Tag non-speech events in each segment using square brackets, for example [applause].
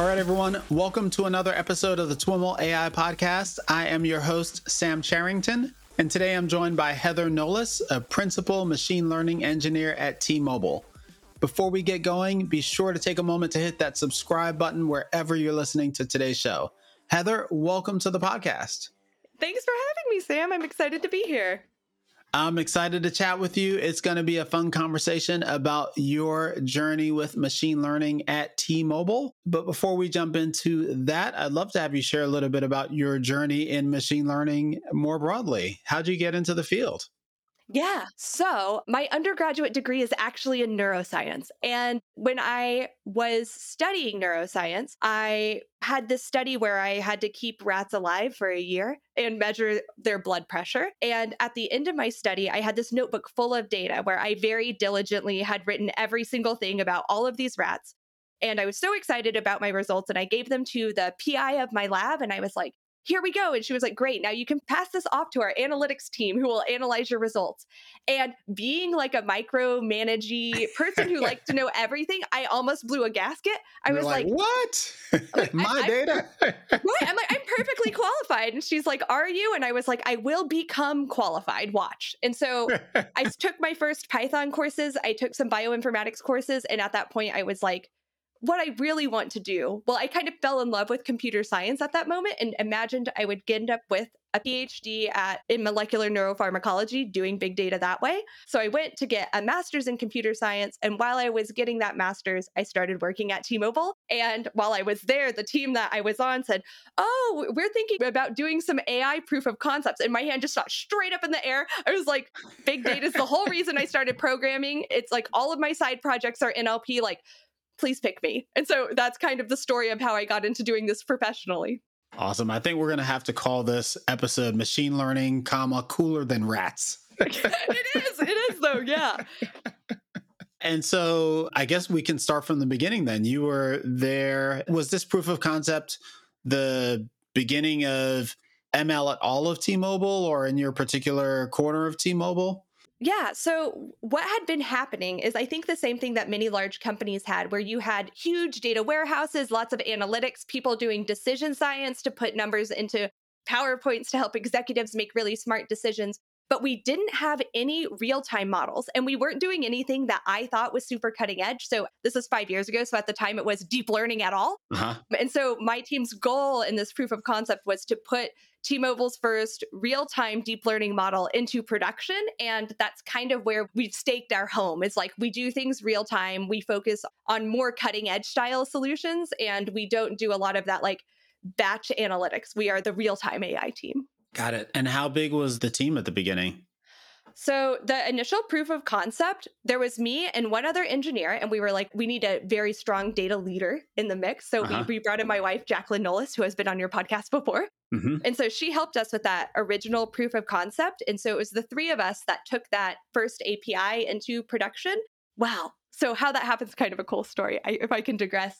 All right, everyone, welcome to another episode of the TWIML AI podcast. I am your host, Sam Charrington, and today I'm joined by Heather Nolis, a principal machine learning engineer at T Mobile. Before we get going, be sure to take a moment to hit that subscribe button wherever you're listening to today's show. Heather, welcome to the podcast. Thanks for having me, Sam. I'm excited to be here. I'm excited to chat with you. It's going to be a fun conversation about your journey with machine learning at T Mobile. But before we jump into that, I'd love to have you share a little bit about your journey in machine learning more broadly. How'd you get into the field? Yeah. So, my undergraduate degree is actually in neuroscience. And when I was studying neuroscience, I had this study where I had to keep rats alive for a year and measure their blood pressure. And at the end of my study, I had this notebook full of data where I very diligently had written every single thing about all of these rats. And I was so excited about my results. And I gave them to the PI of my lab. And I was like, here we go. And she was like, great. Now you can pass this off to our analytics team who will analyze your results. And being like a micromanagey person who likes to [laughs] know everything, I almost blew a gasket. I You're was like, what? like, [laughs] My I- data? right. I'm like, [laughs] I'm perfectly qualified. And she's like, Are you? And I was like, I will become qualified. Watch. And so I took my first Python courses. I took some bioinformatics courses. And at that point, I was like, what I really want to do. Well, I kind of fell in love with computer science at that moment and imagined I would end up with a PhD at in molecular neuropharmacology doing big data that way. So I went to get a master's in computer science and while I was getting that master's, I started working at T-Mobile and while I was there, the team that I was on said, "Oh, we're thinking about doing some AI proof of concepts." And my hand just shot straight up in the air. I was like, "Big data is the whole reason I started [laughs] programming. It's like all of my side projects are NLP like please pick me. And so that's kind of the story of how I got into doing this professionally. Awesome. I think we're going to have to call this episode Machine Learning, comma, cooler than rats. [laughs] it is. It is though. Yeah. [laughs] And so I guess we can start from the beginning then. You were there. Was this proof of concept the beginning of ML at all of T Mobile or in your particular corner of T Mobile? Yeah. So, what had been happening is I think the same thing that many large companies had, where you had huge data warehouses, lots of analytics, people doing decision science to put numbers into PowerPoints to help executives make really smart decisions. But we didn't have any real time models and we weren't doing anything that I thought was super cutting edge. So, this was five years ago. So, at the time, it was deep learning at all. Uh-huh. And so, my team's goal in this proof of concept was to put T Mobile's first real time deep learning model into production. And that's kind of where we've staked our home. It's like we do things real time, we focus on more cutting edge style solutions, and we don't do a lot of that like batch analytics. We are the real time AI team. Got it. And how big was the team at the beginning? So the initial proof of concept, there was me and one other engineer, and we were like, we need a very strong data leader in the mix. So Uh-huh. we, we brought in my wife, Jacqueline Nolis, who has been on your podcast before. hmm And so she helped us with that original proof of concept. And so it was the three of us that took that first API into production. Wow. So how that happens kind of a cool story, I, if I can digress.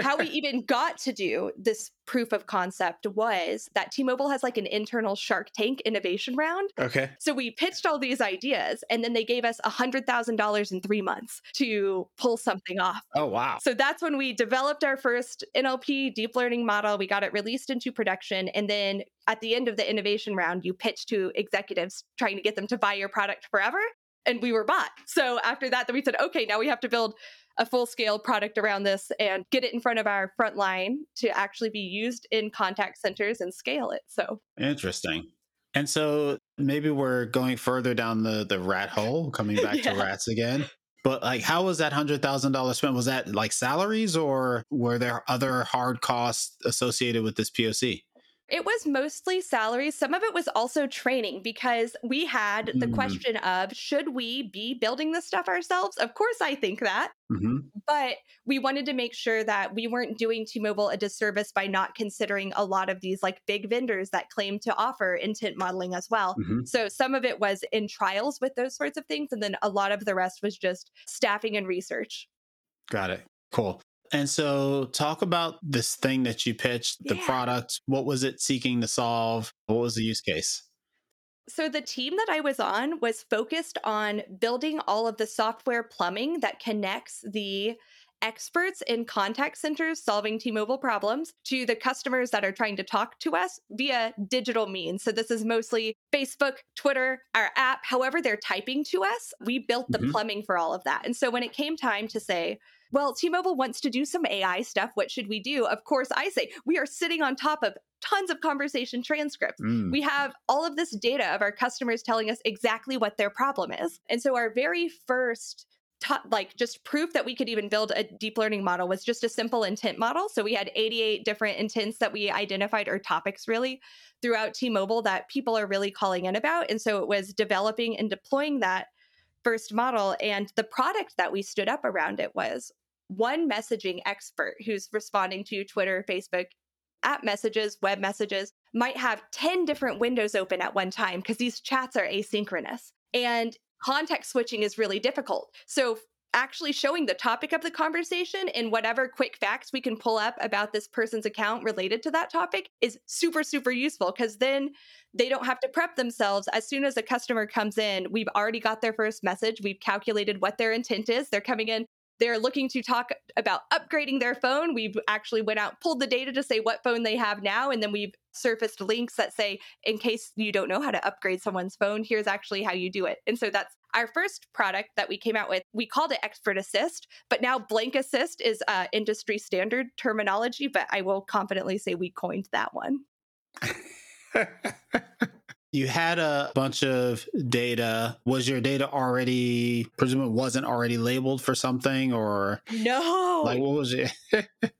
how we [laughs] even got to do this proof of concept was that T-Mobile has like an internal Shark Tank innovation round. Okay. So we pitched all these ideas and then they gave us $100,000 in three months to pull something off. Oh, wow. So that's when we developed our first NLP deep learning model. We got it released into production. And then at the end of the innovation round, you pitch to executives trying to get them to buy your product forever. And we were bought. So after that, then we said, okay, now we have to build a full scale product around this and get it in front of our front line to actually be used in contact centers and scale it. So Interesting. And so maybe we're going further down the, the rat hole, coming back to [laughs] rats again. But like, how was that hundred thousand dollars spent? Was that like salaries, or were there other hard costs associated with this POC? It was mostly salaries. Some of it was also training because we had the Mm. question of should we be building this stuff ourselves? Of course, I think that. hmm But we wanted to make sure that we weren't doing T Mobile a disservice by not considering a lot of these like big vendors that claim to offer intent modeling as well. hmm So some of it was in trials with those sorts of things. And then a lot of the rest was just staffing and research. Got it. Cool. And so, talk about this thing that you pitched, the Yeah. product. What was it seeking to solve? What was the use case? So, the team that I was on was focused on building all of the software plumbing that connects the experts in contact centers solving T-Mobile problems to the customers that are trying to talk to us via digital means. So this is mostly Facebook, Twitter, our app, however they're typing to us. We built the mm-hmm. plumbing for all of that. And so when it came time to say, well, T Mobile wants to do some AI stuff. What should we do? Of course, I say we are sitting on top of tons of conversation transcripts. Mm. We have all of this data of our customers telling us exactly what their problem is. And so, our very first Ta- like just proof that we could even build a deep learning model was just a simple intent model. So we had 88 different intents that we identified or topics really throughout T-Mobile that people are really calling in about. And so it was developing and deploying that first model. And the product that we stood up around it was one messaging expert who's responding to Twitter, Facebook, app messages, web messages, might have 10 different windows open at one time because these chats are asynchronous. And context switching is really difficult. So, actually showing the topic of the conversation and whatever quick facts we can pull up about this person's account related to that topic is super, super useful because then they don't have to prep themselves. As soon as a customer comes in, we've already got their first message. We've calculated what their intent is. They're coming in they're looking to talk about upgrading their phone. We've actually went out, pulled the data to say what phone they have now, and then we've surfaced links that say, in case you don't know how to upgrade someone's phone, here's actually how you do it. And so that's our first product that we came out with. We called it Expert Assist, but now Blank Assist is uh, industry standard terminology, but I will confidently say we coined that one. [laughs] You had a bunch of data. Was your data already, presumably, wasn't already labeled for something or? No. Like, what was it? [laughs]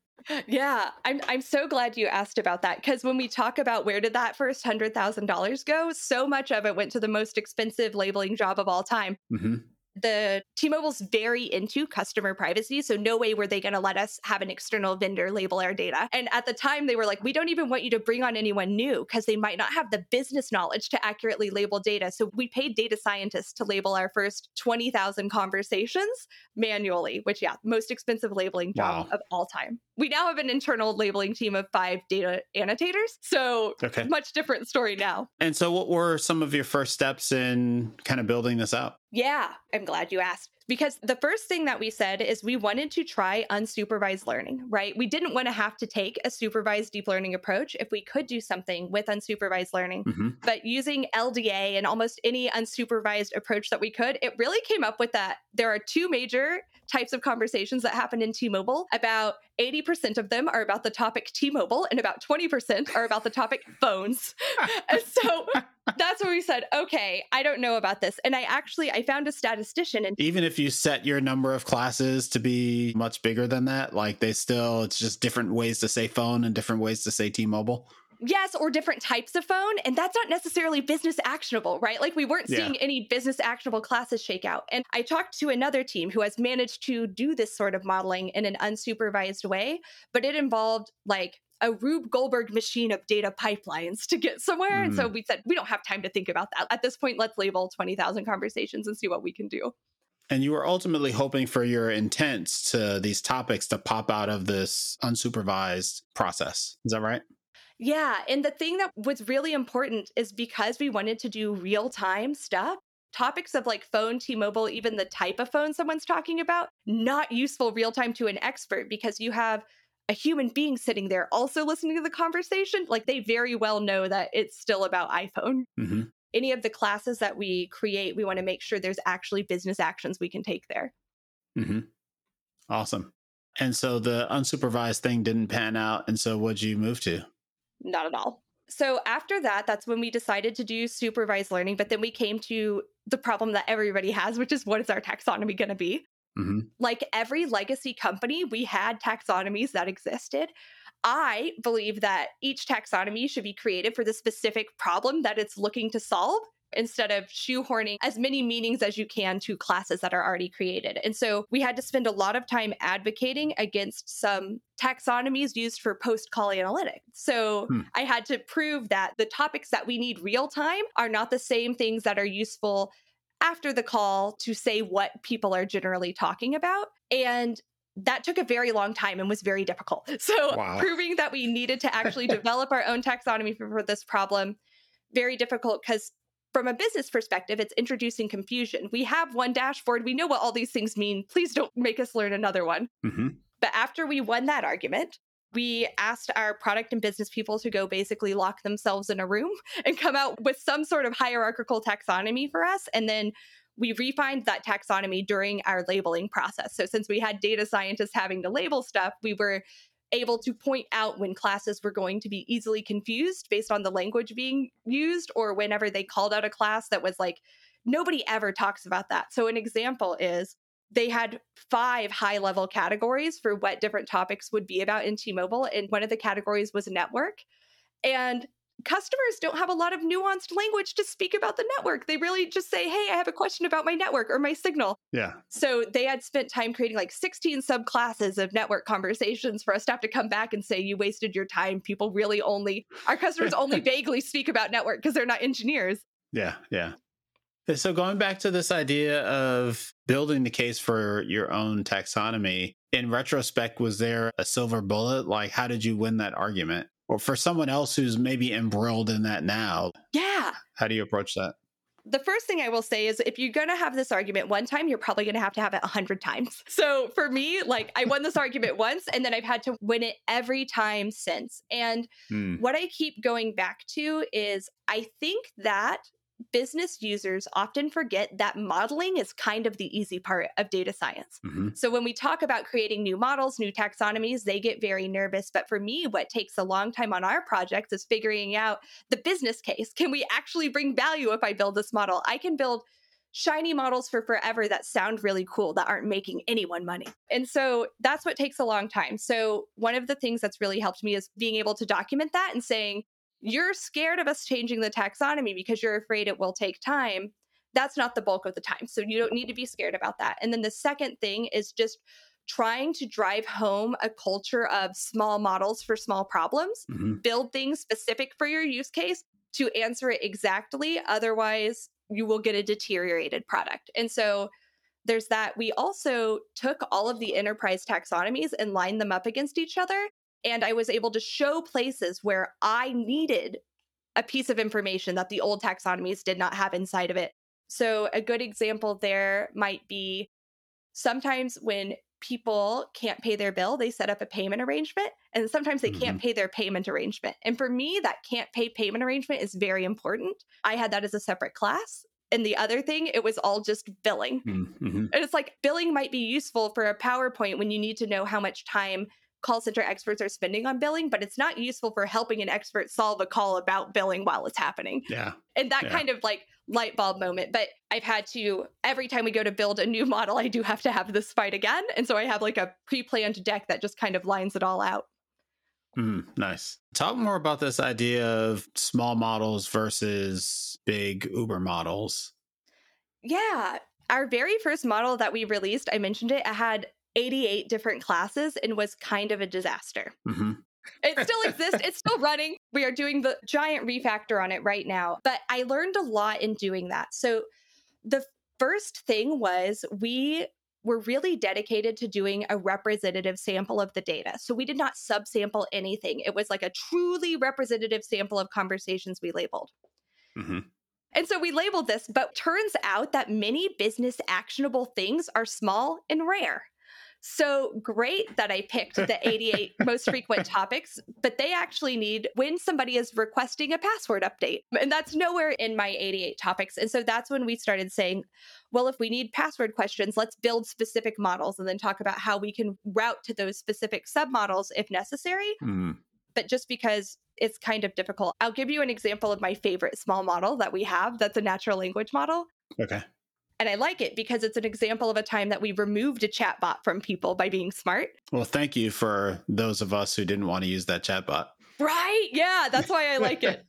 yeah, I'm I'm so glad you asked about that because when we talk about where did that first hundred thousand dollars go, so much of it went to the most expensive labeling job of all time. Mm-hmm the T-Mobile's very into customer privacy, so no way were they going to let us have an external vendor label our data. And at the time they were like, "We don't even want you to bring on anyone new because they might not have the business knowledge to accurately label data." So we paid data scientists to label our first 20,000 conversations manually, which yeah, most expensive labeling job wow. of all time. We now have an internal labeling team of 5 data annotators. So okay. much different story now. And so what were some of your first steps in kind of building this out? Yeah, I'm glad you asked. Because the first thing that we said is we wanted to try unsupervised learning, right? We didn't want to have to take a supervised deep learning approach if we could do something with unsupervised learning. Mm-hmm. But using LDA and almost any unsupervised approach that we could, it really came up with that there are two major types of conversations that happen in T Mobile. About 80% of them are about the topic T Mobile, and about 20% are about the topic [laughs] phones. and so [laughs] that's where we said, okay, I don't know about this. And I actually I found a statistician and even if you set your number of classes to be much bigger than that, like they still it's just different ways to say phone and different ways to say T-Mobile. Yes, or different types of phone. And that's not necessarily business actionable, right? Like we weren't seeing yeah. any business actionable classes shake out. And I talked to another team who has managed to do this sort of modeling in an unsupervised way, but it involved like a Rube Goldberg machine of data pipelines to get somewhere. Mm. And so mm. we said, we don't have time to think about that. At this point, let's label 20,000 conversations and see what we can do. And you were ultimately hoping for your intents to these topics to pop out of this unsupervised process. Is that right? Yeah. And the thing that was really important is because we wanted to do real time stuff, topics of like phone, T Mobile, even the type of phone someone's talking about, not useful real time to an expert because you have a human being sitting there also listening to the conversation, like they very well know that it's still about iPhone. Mm-hmm. Any of the classes that we create, we want to make sure there's actually business actions we can take there. Mm-hmm. Awesome. And so the unsupervised thing didn't pan out. And so what'd you move to? Not at all. So after that, that's when we decided to do supervised learning. But then we came to the problem that everybody has, which is what is our taxonomy going to be? Mm-hmm. Like every legacy company, we had taxonomies that existed. I believe that each taxonomy should be created for the specific problem that it's looking to solve instead of shoehorning as many meanings as you can to classes that are already created. And so we had to spend a lot of time advocating against some taxonomies used for post call analytics. So hmm. I had to prove that the topics that we need real time are not the same things that are useful after the call to say what people are generally talking about. And that took a very long time and was very difficult. [laughs] So, wow. proving that we needed to actually [laughs] develop our own taxonomy for, for this problem, very difficult because from a business perspective, it's introducing confusion. We have one dashboard. We know what all these things mean. Please don't make us learn another one. Mm-hmm. But after we won that argument, we asked our product and business people to go basically lock themselves in a room [laughs] and come out with some sort of hierarchical taxonomy for us. And then we refined that taxonomy during our labeling process. So, since we had data scientists having to label stuff, we were able to point out when classes were going to be easily confused based on the language being used, or whenever they called out a class that was like, nobody ever talks about that. So, an example is they had five high level categories for what different topics would be about in T Mobile. And one of the categories was network. And customers don't have a lot of nuanced language to speak about the network. They really just say, Hey, I have a question about my network or my signal. Yeah. So they had spent time creating like 16 subclasses of network conversations for us to have to come back and say, You wasted your time. People really only, our customers only [laughs] vaguely speak about network because they're not engineers. Yeah. Yeah. Eh, so going back to this idea of building the case for your own taxonomy, in retrospect, was there a silver bullet? Like, how did you win that argument? Or for someone else who's maybe embroiled in that now, yeah. How do you approach that? the first thing I will say is if you're going to have this argument one time, you're probably going to have to have it a hundred times. [laughs] So for me, like I won this [laughs] argument once and then I've had to win it every time since. And hmm. what I keep going back to is I think that business users often forget that modeling is kind of the easy part of data science. Mm-hmm. So when we talk about creating new models, new taxonomies, they get very nervous. But for me, what takes a long time on our projects is figuring out the business case. Can we actually bring value if I build this model? I can build shiny models for forever that sound really cool that aren't making anyone money. And so that's what takes a long time. So one of the things that's really helped me is being able to document that and saying, you're scared of us changing the taxonomy because you're afraid it will take time. That's not the bulk of the time. So you don't need to be scared about that. And then the second thing is just trying to drive home a culture of small models for small problems, mm-hmm. build things specific for your use case to answer it exactly. Otherwise, you will get a deteriorated product. And so there's that. We also took all of the enterprise taxonomies and lined them up against each other and I was able to show places where I needed a piece of information that the old taxonomies did not have inside of it. So, a good example there might be sometimes when people can't pay their bill, they set up a payment arrangement, and sometimes they mm-hmm. can't pay their payment arrangement. And for me, that can't pay payment arrangement is very important. I had that as a separate class. And the other thing, it was all just billing. Mm-hmm. And it's like billing might be useful for a PowerPoint when you need to know how much time call center experts are spending on billing, but it's not useful for helping an expert solve a call about billing while it's happening. Yeah. And that yeah. kind of like light bulb moment. But I've had to, every time we go to build a new model, I do have to have this fight again. And so I have like a pre planned deck that just kind of lines it all out. Mm, nice. Talk more about this idea of small models versus big Uber models. Yeah. Our very first model that we released, I mentioned it, it had 88 different classes and was kind of a disaster. Mm-hmm. It still [laughs] exists. It's still running. We are doing the giant refactor on it right now. But I learned a lot in doing that. So the first thing was we were really dedicated to doing a representative sample of the data. So we did not subsample anything. It was like a truly representative sample of conversations we labeled. Mm-hmm. And so we labeled this, but turns out that many business actionable things are small and rare. So great that I picked the [laughs] 88 most frequent topics, but they actually need when somebody is requesting a password update. And that's nowhere in my 88 topics. And so that's when we started saying, well, if we need password questions, let's build specific models and then talk about how we can route to those specific submodels if necessary. Mm. But just because it's kind of difficult, I'll give you an example of my favorite small model that we have that's a natural language model. Okay. And I like it because it's an example of a time that we removed a chatbot from people by being smart. Well, thank you for those of us who didn't want to use that chatbot. Right. Yeah. That's why I like it.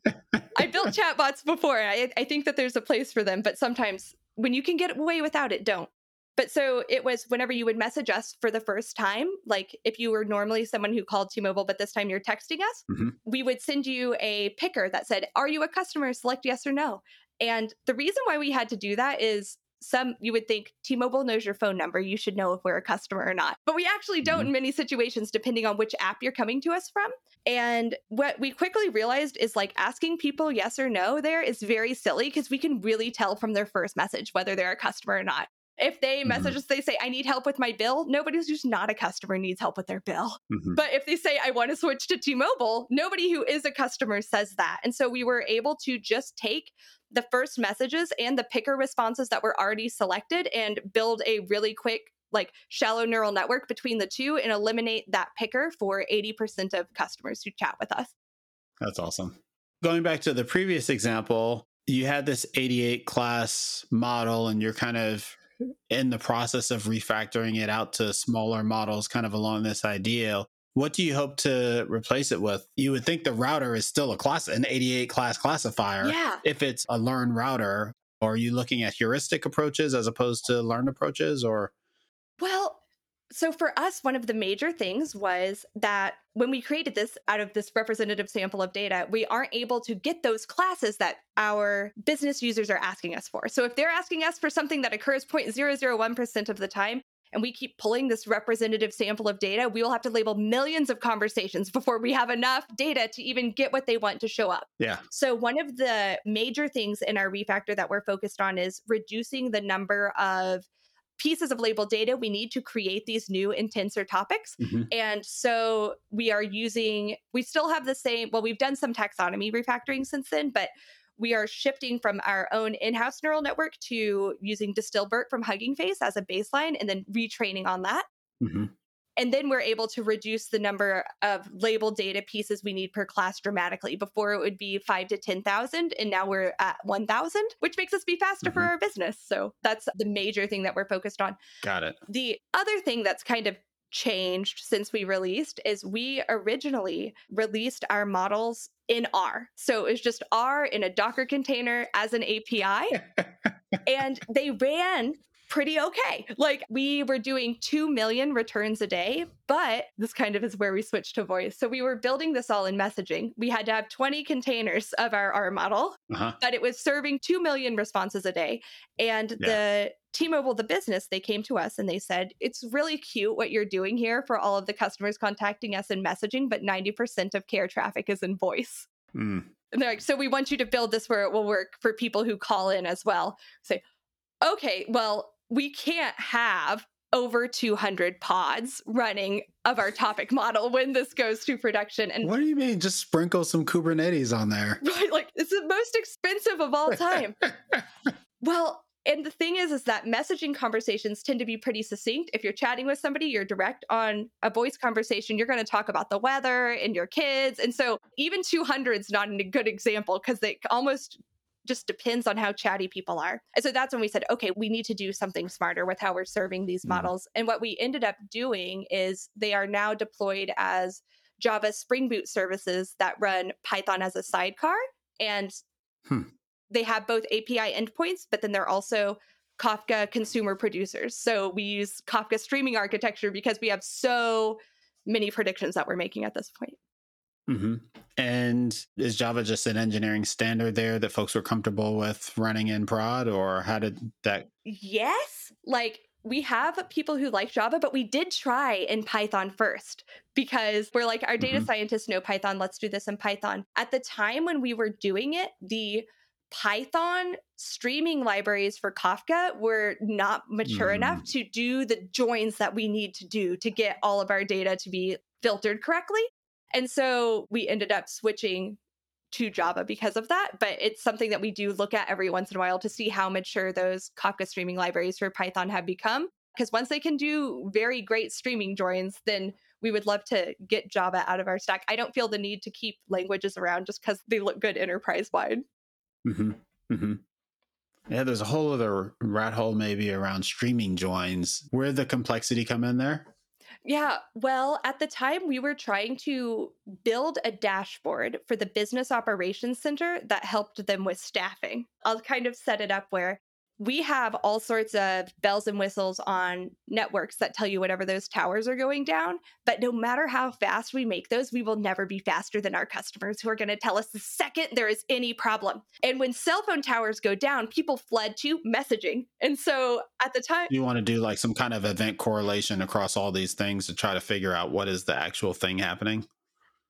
I built [laughs] chatbots before. I, I think that there's a place for them, but sometimes when you can get away without it, don't. But so it was whenever you would message us for the first time, like if you were normally someone who called T Mobile, but this time you're texting us, mm-hmm. we would send you a picker that said, Are you a customer? Select yes or no. And the reason why we had to do that is some you would think T-Mobile knows your phone number, you should know if we're a customer or not. But we actually don't mm-hmm. in many situations depending on which app you're coming to us from. And what we quickly realized is like asking people yes or no there is very silly because we can really tell from their first message whether they're a customer or not. If they message mm-hmm. us, they say, I need help with my bill. Nobody who's not a customer needs help with their bill. Mm-hmm. But if they say, I want to switch to T Mobile, nobody who is a customer says that. And so we were able to just take the first messages and the picker responses that were already selected and build a really quick like shallow neural network between the two and eliminate that picker for 80% of customers who chat with us. That's awesome. Going back to the previous example, you had this 88 class model and you're kind of in the process of refactoring it out to smaller models kind of along this idea. What do you hope to replace it with? You would think the router is still a class, an 88 class classifier. Yeah. If it's a learn router, or are you looking at heuristic approaches as opposed to learn approaches or? Well, so for us, one of the major things was that when we created this out of this representative sample of data, we aren't able to get those classes that our business users are asking us for. So if they're asking us for something that occurs 0.001% of the time, and we keep pulling this representative sample of data, we will have to label millions of conversations before we have enough data to even get what they want to show up. Yeah. So, one of the major things in our refactor that we're focused on is reducing the number of pieces of labeled data we need to create these new intenser topics. Mm-hmm. And so we are using, we still have the same, well, we've done some taxonomy refactoring since then, but we are shifting from our own in-house neural network to using DistilBERT from Hugging Face as a baseline and then retraining on that. Mm-hmm. And then we're able to reduce the number of labeled data pieces we need per class dramatically. Before it would be five to 10,000, and now we're at 1,000, which makes us be faster mm-hmm. for our business. So that's the major thing that we're focused on. Got it. The other thing that's kind of changed since we released is we originally released our models in R. So it was just R in a Docker container as an API. [laughs] and they ran pretty okay. Like we were doing 2 million returns a day, but this kind of is where we switched to voice. So we were building this all in messaging. We had to have 20 containers of our R model, uh-huh. but it was serving 2 million responses a day. And yeah. the T-Mobile the business, they came to us and they said, "It's really cute what you're doing here for all of the customers contacting us in messaging, but 90% of care traffic is in voice." Mm. And they're like, "So we want you to build this where it will work for people who call in as well." Say, "Okay, well, we can't have over 200 pods running of our topic model when this goes to production. And what do you mean? Just sprinkle some Kubernetes on there. [laughs] Right. Like it's the most expensive of all time. [laughs] well, and the thing is, is that messaging conversations tend to be pretty succinct. If you're chatting with somebody, you're direct on a voice conversation, you're going to talk about the weather and your kids. And so even 200 is not a good example because they almost just depends on how chatty people are. And so that's when we said, okay, we need to do something smarter with how we're serving these mm. models. And what we ended up doing is they are now deployed as Java Spring Boot services that run Python as a sidecar. And hmm. they have both API endpoints, but then they're also Kafka consumer producers. So we use Kafka streaming architecture because we have so many predictions that we're making at this point. Mm-hmm. And is Java just an engineering standard there that folks were comfortable with running in prod, or how did that? Yes, like we have people who like Java, but we did try in Python first because we're like, our data mm-hmm. scientists know Python. Let's do this in Python. At the time when we were doing it, the Python streaming libraries for Kafka were not mature mm. enough to do the joins that we need to do to get all of our data to be filtered correctly. And so we ended up switching to Java because of that. But it's something that we do look at every once in a while to see how mature those Kafka streaming libraries for Python have become. Because once they can do very great streaming joins, then we would love to get Java out of our stack. I don't feel the need to keep languages around just because they look good enterprise wide. Mm-hmm. Mm-hmm. Yeah, there's a whole other rat hole maybe around streaming joins. Where the complexity come in there? Yeah. Well, at the time, we were trying to build a dashboard for the Business Operations Center that helped them with staffing. I'll kind of set it up where we have all sorts of bells and whistles on networks that tell you whatever those towers are going down. But no matter how fast we make those, we will never be faster than our customers who are going to tell us the second there is any problem. And when cell phone towers go down, people fled to messaging. And so at the time, you want to do like some kind of event correlation across all these things to try to figure out what is the actual thing happening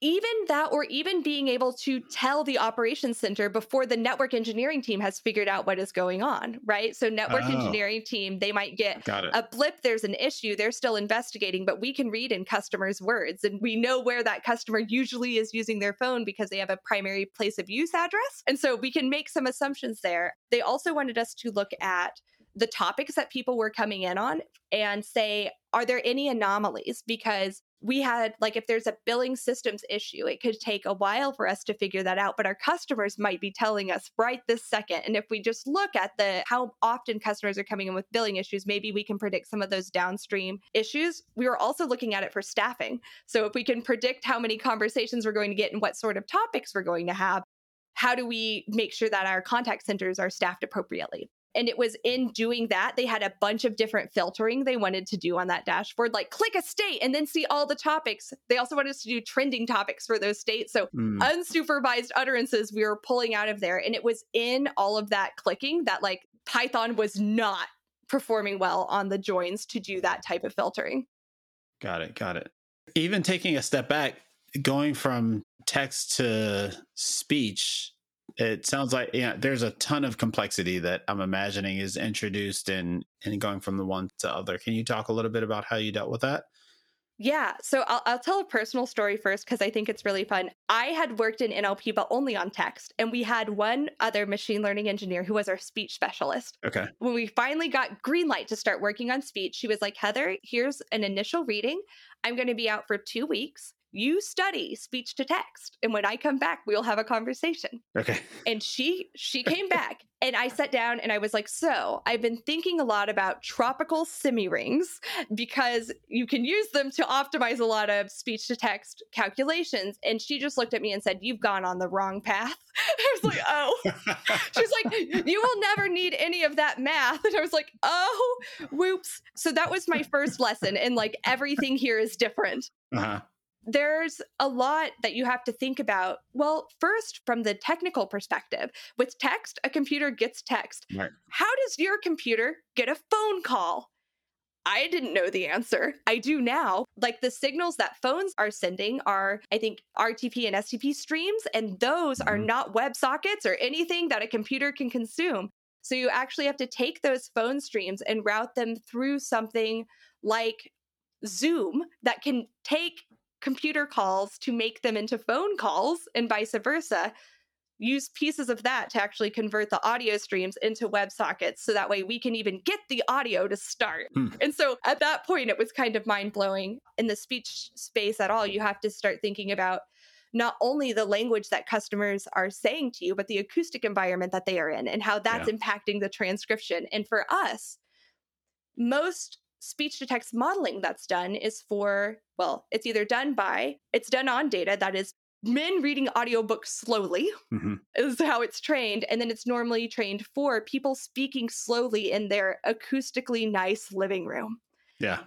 even that or even being able to tell the operations center before the network engineering team has figured out what is going on right? So network oh. engineering team they might get a blip there's an issue they're still investigating but we can read in customers words and we know where that customer usually is using their phone because they have a primary place of use address and so we can make some assumptions there. They also wanted us to look at the topics that people were coming in on and say, are there any anomalies? Because we had like if there's a billing systems issue it could take a while for us to figure that out but our customers might be telling us right this second and if we just look at the how often customers are coming in with billing issues maybe we can predict some of those downstream issues. We were also looking at it for staffing. So if we can predict how many conversations we're going to get and what sort of topics we're going to have how do we make sure that our contact centers are staffed appropriately and it was in doing that, they had a bunch of different filtering they wanted to do on that dashboard, like click a state and then see all the topics. They also wanted us to do trending topics for those states. So mm. unsupervised utterances we were pulling out of there. And it was in all of that clicking that like Python was not performing well on the joins to do that type of filtering. Got it. Got it. Even taking a step back, going from text to speech it sounds like yeah there's a ton of complexity that i'm imagining is introduced in in going from the one to other. Can you talk a little bit about how you dealt with that? Yeah so i'll, I'll tell a personal story first because i think it's really fun. I had worked in nlp but only on text and we had one other machine learning engineer who was our speech specialist. Okay. When we finally got green light to start working on speech she was like heather here's an initial reading. I'm going to be out for two weeks you study speech to text and when i come back we'll have a conversation. Okay. And she she came [laughs] back and i sat down and i was like so i've been thinking a lot about tropical semi-rings because you can use them to optimize a lot of speech to text calculations. And she just looked at me and said you've gone on the wrong path. [laughs] I was like oh. [laughs] She's like you will never need any of that math. And i was like oh whoops. So that was my first lesson and like everything here is different. Uh-huh there's a lot that you have to think about. Well, first, from the technical perspective, with text, a computer gets text. Right. How does your computer get a phone call? I didn't know the answer. I do now. Like the signals that phones are sending are, I think, RTP and STP streams, and those mm-hmm. are not web sockets or anything that a computer can consume. So you actually have to take those phone streams and route them through something like Zoom that can take computer calls to make them into phone calls and vice versa use pieces of that to actually convert the audio streams into WebSockets so that way we can even get the audio to start. Hmm. And so at that point, it was kind of mind blowing. In the speech space at all, you have to start thinking about not only the language that customers are saying to you, but the acoustic environment that they are in and how that's yeah. impacting the transcription. And for us, most speech to text modeling that's done is for, well, it's either done by, it's done on data that is men reading audiobooks slowly mm-hmm. [laughs] is how it's trained and then it's normally trained for people speaking slowly in their acoustically nice living room. Yeah.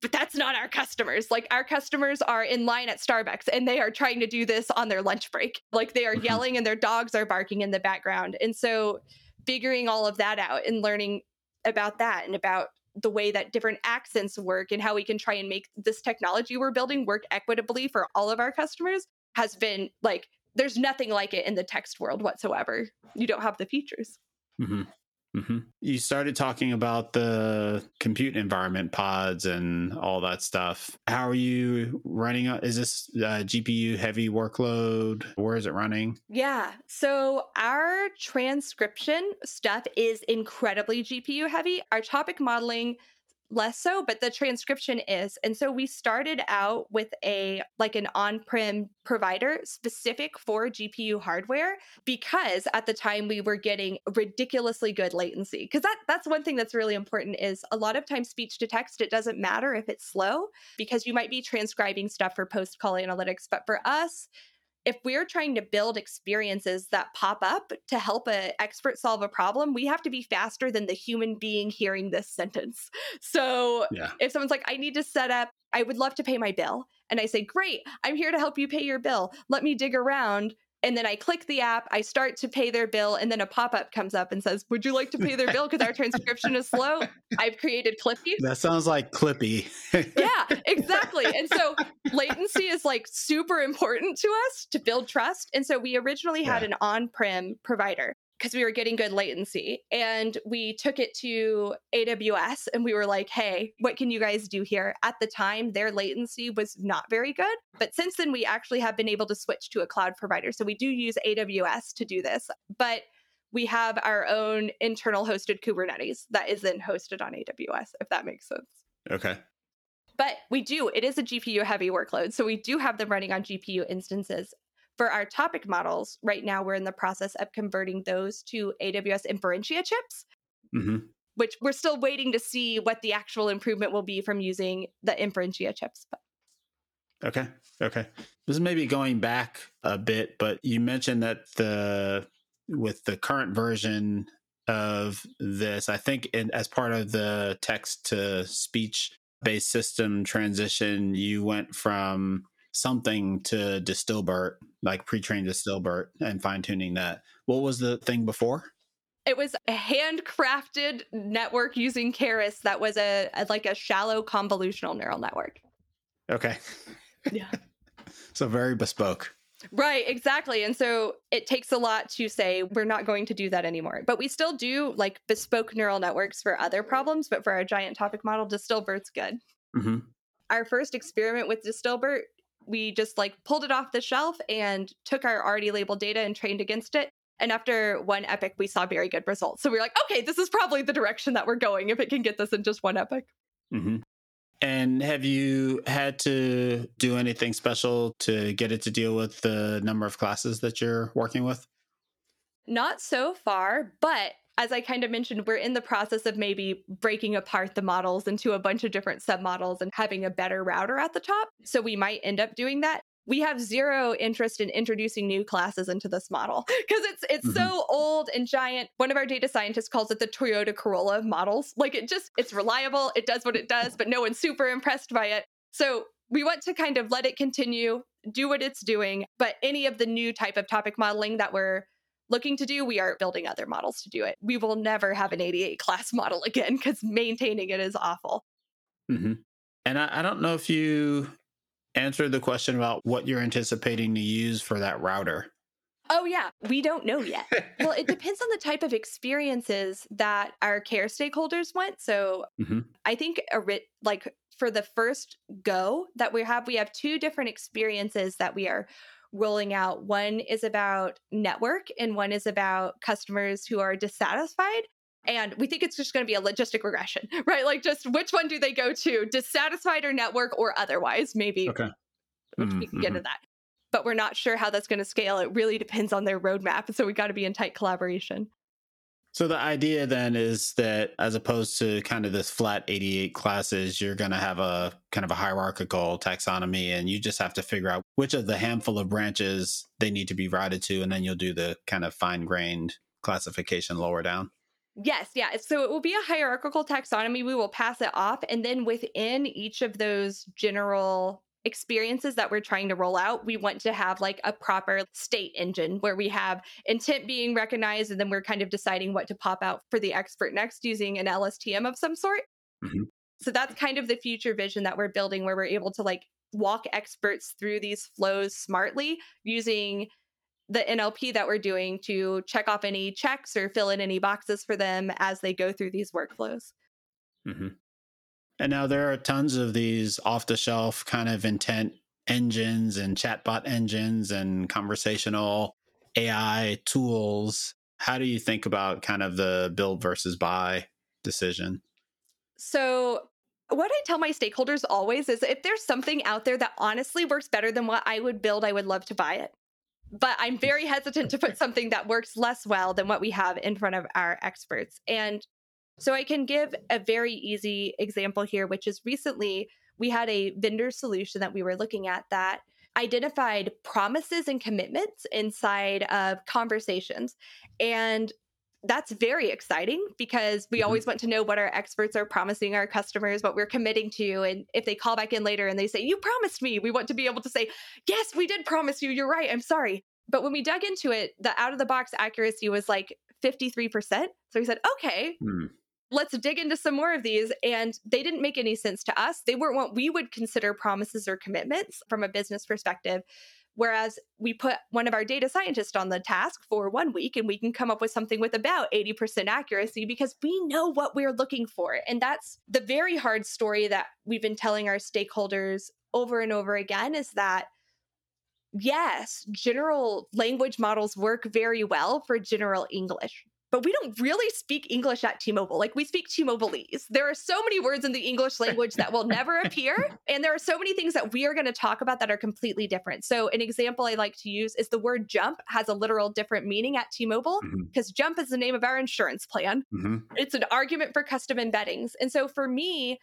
But that's not our customers. Like our customers are in line at starbucks and they are trying to do this on their lunch break. Like they are mm-hmm. yelling and their dogs are barking in the background. And so figuring all of that out and learning about that and about the way that different accents work and how we can try and make this technology we're building work equitably for all of our customers has been like there's nothing like it in the text world whatsoever. You don't have the features. Mm-hmm. Mm-hmm. You started talking about the compute environment pods and all that stuff. How are you running? Is this GPU heavy workload? Where is it running? Yeah. So our transcription stuff is incredibly GPU heavy. Our topic modeling less so but the transcription is. And so we started out with a like an on-prem provider specific for gpu hardware because at the time we were getting ridiculously good latency. Because that that's one thing that's really important is a lot of times speech to text it doesn't matter if it's slow because you might be transcribing stuff for post call analytics but for us if we're trying to build experiences that pop up to help an expert solve a problem, we have to be faster than the human being hearing this sentence. [laughs] So yeah. if someone's like, I need to set up, I would love to pay my bill. And I say, Great, I'm here to help you pay your bill. Let me dig around and then I click the app, I start to pay their bill, and then a pop up comes up and says, Would you like to pay their bill? Because our transcription is slow. I've created Clippy. That sounds like Clippy. yeah, [laughs] exactly. And so latency is like super important to us to build trust. And so we originally had yeah. an on prem provider because we were getting good latency. And we took it to AWS and we were like, hey, what can you guys do here? At the time, their latency was not very good. But since then, we actually have been able to switch to a cloud provider. So we do use AWS to do this. But we have our own internal hosted Kubernetes that is then hosted on AWS, if that makes sense. Okay. But we do, it is a GPU heavy workload. So we do have them running on GPU instances. For our topic models, right now we're in the process of converting those to AWS Inferentia chips, mm-hmm. which we're still waiting to see what the actual improvement will be from using the Inferentia chips. But. Okay. Okay. This is maybe going back a bit, but you mentioned that the with the current version of this, I think in, as part of the text to speech based system transition, you went from something to DistilBERT, like pre-trained DistilBERT and fine-tuning that. What was the thing before? It was a handcrafted network using Keras that was a, a like a shallow convolutional neural network. Okay. Yeah. [laughs] so very bespoke. Right, exactly. And so it takes a lot to say we're not going to do that anymore. But we still do like bespoke neural networks for other problems, but for our giant topic model, DistilBERT's good. Mm-hmm. Our first experiment with DistilBERT we just like pulled it off the shelf and took our already labeled data and trained against it. And after one epoch, we saw very good results. So we were like, okay, this is probably the direction that we're going if it can get this in just one epoch. Mm-hmm. And have you had to do anything special to get it to deal with the number of classes that you're working with? Not so far, but as I kind of mentioned, we're in the process of maybe breaking apart the models into a bunch of different submodels and having a better router at the top. So we might end up doing that. We have zero interest in introducing new classes into this model [laughs] because it's it's mm-hmm. so old and giant. One of our data scientists calls it the Toyota Corolla of models. Like it just it's reliable, it does what it does, but no one's super impressed by it. So we want to kind of let it continue, do what it's doing, but any of the new type of topic modeling that we're looking to do, we are building other models to do it. We will never have an 88 class [laughs] model again because maintaining it is awful. Mm-hmm. And I, I don't know if you answered the question about what you're anticipating to use for that router. Oh, yeah. We don't know yet. well, it [laughs] depends on the type of experiences that our care stakeholders want. So mm-hmm. I think a writ, like for the first go that we have, we have two different experiences that we are rolling out. One is about network, and one is about customers who are dissatisfied. And we think it's just going to be a logistic regression, [laughs] right? Like, just which one do they go to, dissatisfied or network or otherwise? Maybe. Okay. We can get into mm-hmm. that. But we're not sure how that's going to scale. It really depends on their roadmap. So we got to be in tight collaboration. So the idea then is that as opposed to kind of this flat 88 classes, you're going to have a kind of a hierarchical taxonomy and you just have to figure out which of the handful of branches they need to be routed to and then you'll do the kind of fine-grained classification lower down. Yes, yeah. So it will be a hierarchical taxonomy. We will pass it off and then within each of those general experiences that we're trying to roll out, we want to have like a proper state engine where we have intent being recognized and then we're kind of deciding what to pop out for the expert next using an LSTM of some sort. Mm-hmm. So that's kind of the future vision that we're building where we're able to like walk experts through these flows smartly using the NLP that we're doing to check off any checks or fill in any boxes for them as they go through these workflows. Mm-hmm. And now there are tons of these off the shelf kind of intent engines and chatbot engines and conversational AI tools. How do you think about kind of the build versus buy decision? So, what I tell my stakeholders always is if there's something out there that honestly works better than what I would build, I would love to buy it. But I'm very hesitant to put something that works less well than what we have in front of our experts. And so I can give a very easy example here, which is recently we had a vendor solution that we were looking at that identified promises and commitments inside of conversations. And that's very exciting because we mm-hmm. always want to know what our experts are promising our customers, what we're committing to. And if they call back in later and they say, You promised me, we want to be able to say, Yes, we did promise you. You're right. I'm sorry. But when we dug into it, the out of the box accuracy was like 53%. So we said, Okay, mm. let's dig into some more of these. And they didn't make any sense to us. They weren't what we would consider promises or commitments from a business perspective. Whereas we put one of our data scientists on the task for one week and we can come up with something with about 80% accuracy because we know what we're looking for. And that's the very hard story that we've been telling our stakeholders over and over again is that yes, general language models work very well for general English but we don't really speak English at T-Mobile. Like we speak T-Mobileese. There are so many words in the English language that will never appear, [laughs] and there are so many things that we are going to talk about that are completely different. So an example I like to use is the word jump has a literal different meaning at T-Mobile because mm-hmm. jump is the name of our insurance plan. Mm-hmm. It's an argument for custom embeddings. And so for me,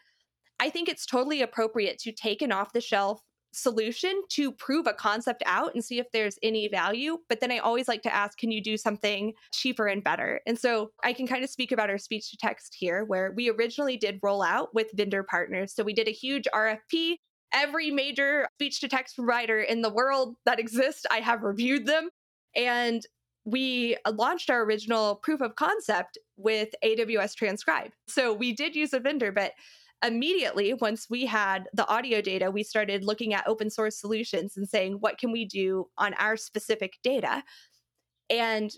I think it's totally appropriate to take an off the shelf solution to prove a concept out and see if there's any value. But then I always like to ask, can you do something cheaper and better? And so I can kind of speak about our speech to text here, where we originally did roll out with vendor partners. So we did a huge RFP. Every major speech to text provider in the world that exists, I have reviewed them. And we uh, launched our original proof of concept with AWS Transcribe. So we did use a vendor, but immediately once we had the audio data we started looking at open source solutions and saying what can we do on our specific data? And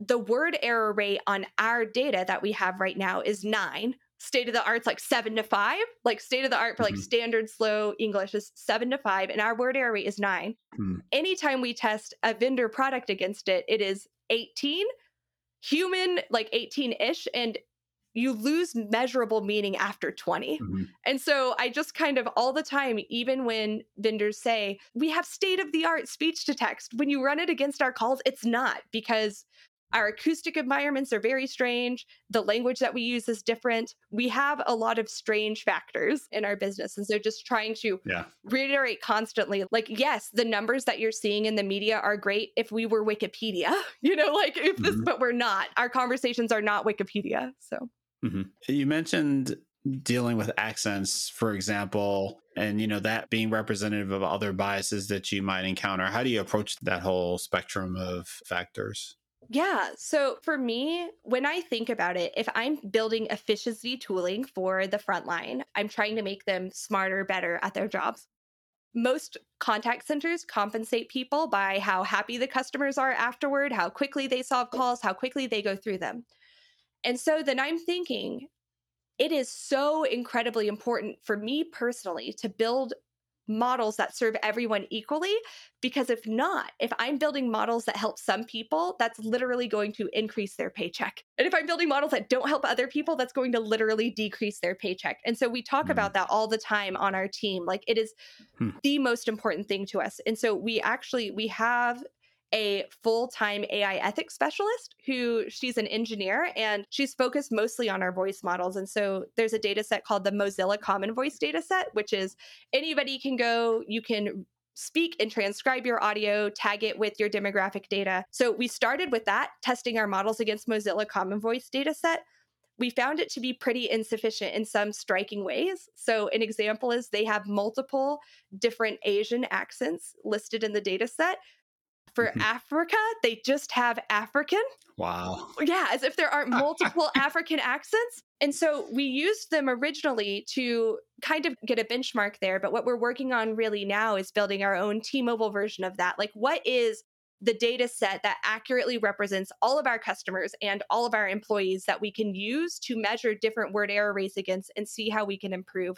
the word error rate on our data that we have right now is 9 state of the art's like 7 to 5 like state of the art for like mm-hmm. standard slow english is 7 to 5 and our word error rate is 9 mm. anytime we test a vendor product against it it is 18 human like 18-ish and you lose measurable meaning after 20. Mm-hmm. And so I just kind of all the time, even when vendors say, we have state of the art speech to text, when you run it against our calls, it's not because our acoustic environments are very strange. The language that we use is different. We have a lot of strange factors in our business. And so just trying to yeah. reiterate constantly like, yes, the numbers that you're seeing in the media are great if we were Wikipedia, [laughs] you know, like if this, mm-hmm. but we're not. Our conversations are not Wikipedia. So Mm-hmm. You mentioned dealing with accents, for example, and you know that being representative of other biases that you might encounter. How do you approach that whole spectrum of factors? Yeah. So for me, when I think about it, if I'm building efficiency tooling for the frontline, I'm trying to make them smarter, better at their jobs. Most contact centers compensate people by how happy the customers are afterward, how quickly they solve calls, how quickly they go through them. And so then I'm thinking, it is so incredibly important for me personally to build models that serve everyone equally because if not if i'm building models that help some people that's literally going to increase their paycheck and if i'm building models that don't help other people that's going to literally decrease their paycheck and so we talk mm. about that all the time on our team like it is hmm. the most important thing to us and so we actually we have a full-time AI ethics specialist who she's an engineer and she's focused mostly on our voice models. And so there's a data set called the Mozilla Common Voice data set, which is anybody can go, you can speak and transcribe your audio, tag it with your demographic data. So we started with that, testing our models against Mozilla Common Voice data set. We found it to be pretty insufficient in some striking ways. So, an example is they have multiple different Asian accents listed in the data set, for mm-hmm. Africa, they just have African. Wow. Yeah, as if there aren't [laughs] multiple African accents. And so we used them originally to kind of get a benchmark there. But what we're working on really now is building our own T Mobile version of that. Like, what is the data set that accurately represents all of our customers and all of our employees that we can use to measure different word error rates against and see how we can improve?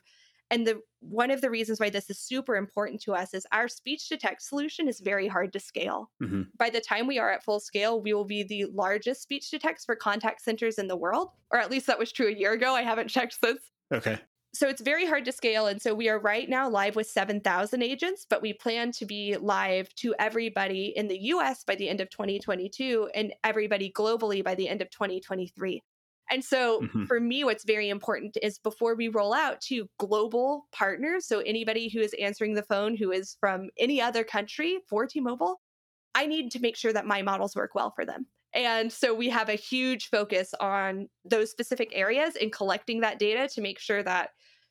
And the one of the reasons why this is super important to us is our speech to text solution is very hard to scale. Mm-hmm. By the time we are at full scale, we will be the largest speech to text for contact centers in the world, or at least that was true a year ago. I haven't checked since. Okay. So it's very hard to scale. And so we are right now live with 7,000 agents, but we plan to be live to everybody in the US by the end of 2022 and everybody globally by the end of 2023. And so mm-hmm. for me, what's very important is before we roll out to global partners, so anybody who is answering the phone who is from any other country for T Mobile, I need to make sure that my models work well for them. And so we have a huge focus on those specific areas and collecting that data to make sure that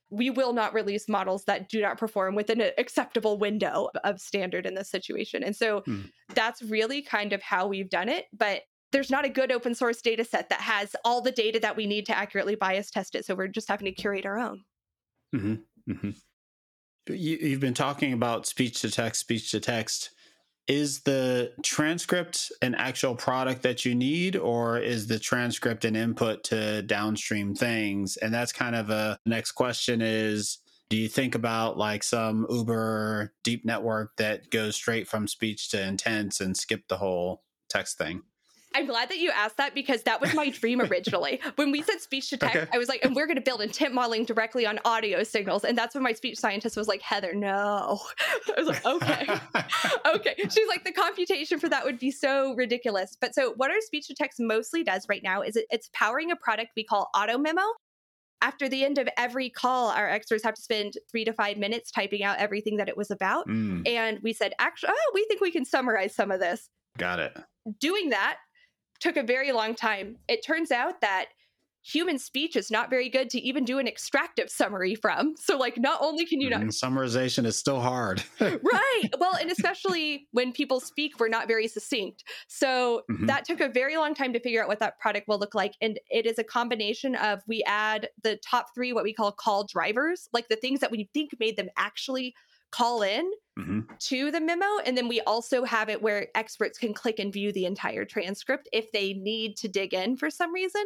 we will not release models that do not perform within an acceptable window of standard in this situation. And so hmm. that's really kind of how we've done it. But there's not a good open source data set that has all the data that we need to accurately bias test it. So we're just having to curate our own. Mm-hmm. Mm-hmm. You, you've been talking about speech to text, speech to text is the transcript an actual product that you need or is the transcript an input to downstream things and that's kind of a next question is do you think about like some uber deep network that goes straight from speech to intents and skip the whole text thing I'm glad that you asked that because that was my dream [laughs] originally. when we said speech to text, okay. I was like, and we're going to build intent modeling directly on audio signals. And that's when my speech scientist was like, Heather, no. [laughs] I was like, okay. [laughs] okay. She's like, the computation for that would be so ridiculous. But so, what our speech to text mostly does right now is it, it's powering a product we call Auto Memo. After the end of every call, our experts have to spend three to five minutes typing out everything that it was about. Mm. And we said, actually, oh, we think we can summarize some of this. Got it. Doing that took a very long time. It turns out that human speech is not very good to even do an extractive summary from. So, like, not only can you not. Mm, summarization is still hard. [laughs] right. Well, and especially when people speak, we're not very succinct. So, mm-hmm. that took a very long time to figure out what that product will look like. And it is a combination of we add the top three, what we call call drivers, like the things that we think made them actually call in mm-hmm. to the memo. And then we also have it where experts can click and view the entire transcript if they need to dig in for some reason.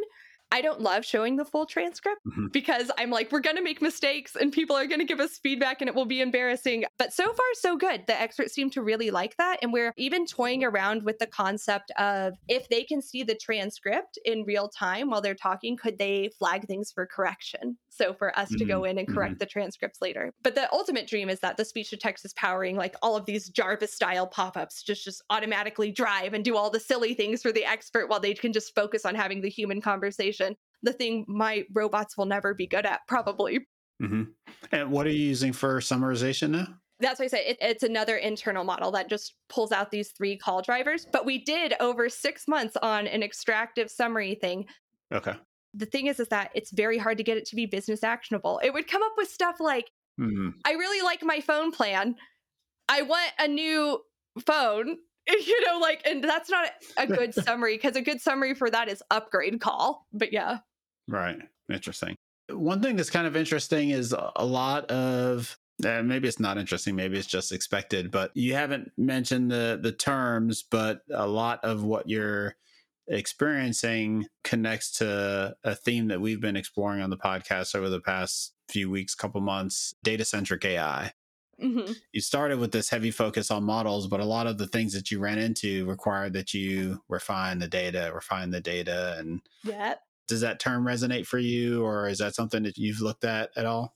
I don't love showing the full transcript mm-hmm. because I'm like, we're going to make mistakes and people are going to give us feedback and it will be embarrassing. But so far, so good. The experts seem to really like that. And we're even toying around with the concept of if they can see the transcript in real time while they're talking, could they flag things for correction? So for us mm-hmm. to go mm-hmm. in and correct mm-hmm. the transcripts later. But the ultimate dream is that the speech to text is powering like all of these Jarvis style pop ups, just, just automatically drive and do all the silly things for the expert while they can just focus on having the human conversation. The thing my robots will never be good at, probably. Mm-hmm. And what are you using for summarization now? that's why I say it, it's another internal model that just pulls out these three call drivers. But we did over six months on an extractive summary thing. Okay the thing is is that it's very hard to get it to be business actionable. It would come up with stuff like mm-hmm. i really like my phone plan. I want a new phone. [laughs] You know like and that's not a good [laughs] summary because a good summary for that is upgrade call but yeah. Right. Interesting. One thing that's kind of interesting is a lot of uh, maybe it's not interesting maybe it's just expected but you haven't mentioned the the terms but a lot of what you're experiencing connects to a theme that we've been exploring on the podcast over the past few weeks, couple months data centric AI. Mm-hmm. You started with this heavy focus on models, but a lot of the things that you ran into required that you refine the data, refine the data. And yeah. does that term resonate for you, or is that something that you've looked at at all?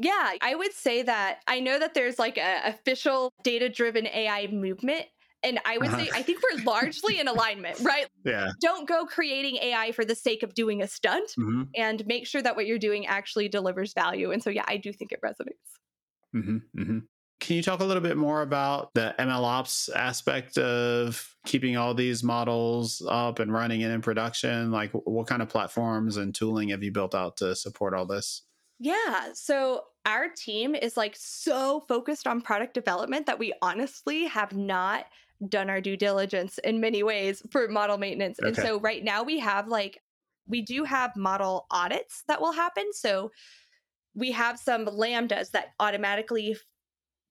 Yeah, I would say that I know that there's like a official data driven AI movement and I would uh-huh. say, I think we're largely in alignment, right? Yeah. Don't go creating AI for the sake of doing a stunt mm-hmm. and make sure that what you're doing actually delivers value. And so, yeah, I do think it resonates. Mm-hmm. Mm-hmm. Can you talk a little bit more about the ML ops aspect of keeping all these models up and running and in production? Like, what kind of platforms and tooling have you built out to support all this? Yeah. So our team is like so focused on product development that we honestly have not done our due diligence in many ways for model maintenance. Okay. And so right now we have like we do have model audits that will happen. So we have some lambdas that automatically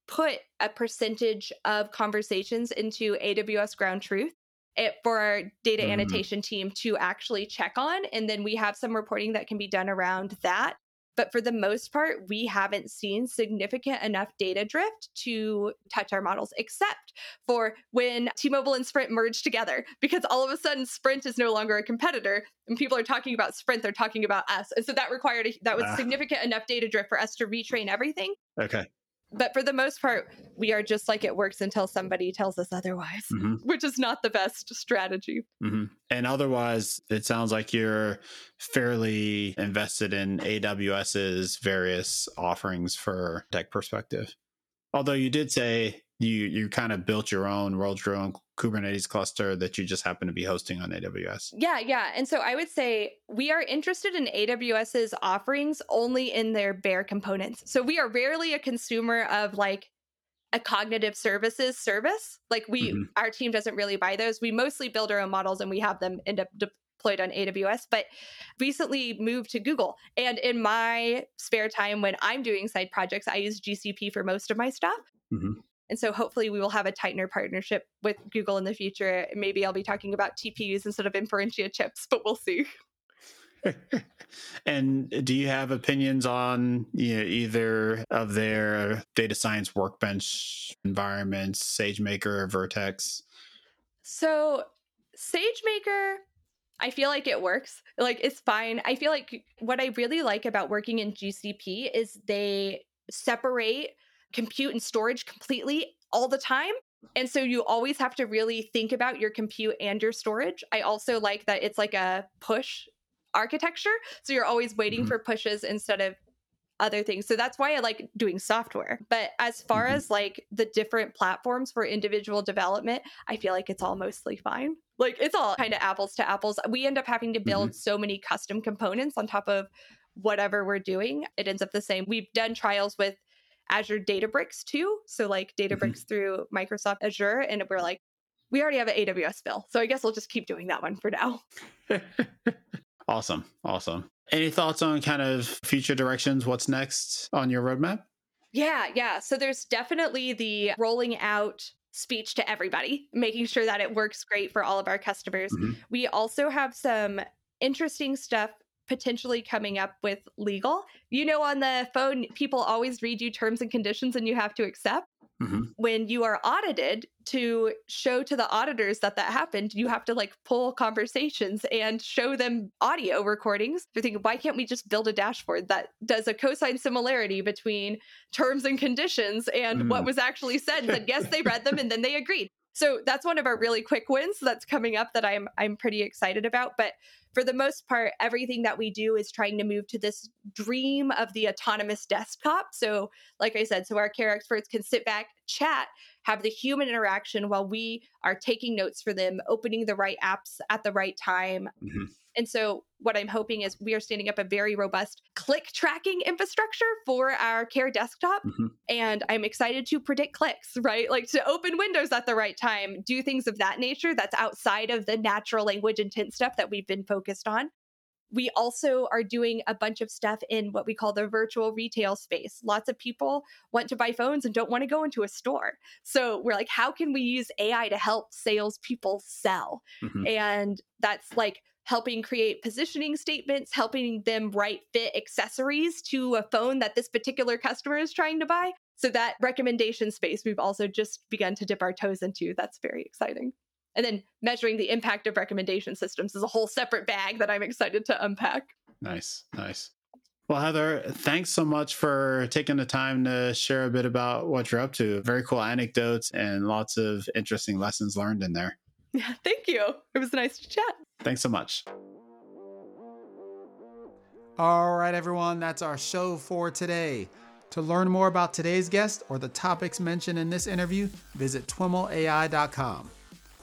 put a percentage of conversations into AWS ground truth it, for our data mm. annotation team to actually check on. And then we have some reporting that can be done around that. But for the most part, we haven't seen significant enough data drift to touch our models, except for when T Mobile and Sprint merged together, because all of a sudden Sprint is no longer a competitor and people are talking about Sprint, they're talking about us. And so that required, a, that was uh, significant enough data drift for us to retrain everything. Okay. But for the most part, we are just like it works until somebody tells us otherwise, mm-hmm. [laughs] which is not the best strategy. Mm-hmm. And otherwise, it sounds like you're fairly invested in AWS's various offerings for tech perspective. Although you did say you you kind of built your own, rolled your own Kubernetes cluster that you just happen to be hosting on AWS. Yeah, yeah. And so I would say we are interested in AWS's offerings only in their bare components. So we are rarely a consumer of like a cognitive services service. Like we mm-hmm. our team doesn't really buy those. We mostly build our own models and we have them end up deployed on AWS, but recently moved to Google. And in my spare time when I'm doing side projects, I use GCP for most of my stuff. Mm-hmm. And so hopefully we will have a tighter partnership with Google in the future. Maybe I'll be talking about TPUs instead of Inferentia chips, but we'll see. [laughs] and do you have opinions on you know, either of their data science workbench environments, SageMaker, or Vertex? So, SageMaker, I feel like it works. Like it's fine. I feel like what I really like about working in GCP is they separate compute and storage completely all the time. And so you always have to really think about your compute and your storage. I also like that it's like a push architecture. So you're always waiting mm-hmm. for pushes instead of other things. So that's why I like doing software. But as far mm-hmm. as like the different platforms for individual development, I feel like it's all mostly fine. Like it's all kind of apples to apples. We end up having to build mm-hmm. so many custom components on top of whatever we're doing. It ends up the same. We've done trials with Azure Databricks too. So like mm-hmm. Databricks mm-hmm. through Microsoft Azure. And we're like, we already have an AWS bill. So I guess we'll just keep doing that one for now. [laughs] awesome. Awesome. Any thoughts on kind of future directions? What's next on your roadmap? Yeah, yeah. So there's definitely the rolling out speech to everybody, making sure that it works great for all of our customers. Mm-hmm. We also have some interesting stuff potentially coming up with legal. You know, on the phone, people always read you terms and conditions and you have to accept. Mm-hmm. When you are audited to show to the auditors that that happened, you have to like pull conversations and show them audio recordings. You're thinking, why can't we just build a dashboard that does a cosine similarity between terms and conditions and mm. what was actually said? And said, yes, they read them and then they agreed. So that's one of our really quick wins that's coming up that I'm I'm pretty excited about. But for the most part, everything that we do is trying to move to this dream of the autonomous desktop. So, like I said, so our care experts can sit back, chat, have the human interaction while we are taking notes for them, opening the right apps at the right time. Mm-hmm. And so, what I'm hoping is we are standing up a very robust click tracking infrastructure for our care desktop. Mm-hmm. And I'm excited to predict clicks, right? Like to open windows at the right time, do things of that nature that's outside of the natural language intent stuff that we've been focused on. We also are doing a bunch of stuff in what we call the virtual retail space. Lots of people want to buy phones and don't want to go into a store. So we're like, how can we use AI to help salespeople sell? Mm-hmm. And that's like helping create positioning statements, helping them write fit accessories to a phone that this particular customer is trying to buy. So that recommendation space we've also just begun to dip our toes into. That's very exciting. And then measuring the impact of recommendation systems is a whole separate bag that I'm excited to unpack. Nice, nice. Well, Heather, thanks so much for taking the time to share a bit about what you're up to. Very cool anecdotes and lots of interesting lessons learned in there. [laughs] Yeah, thank you. It was nice to chat. Thanks so much. All right, everyone, that's our show for today. To learn more about today's guest or the topics mentioned in this interview, visit twimlai.com.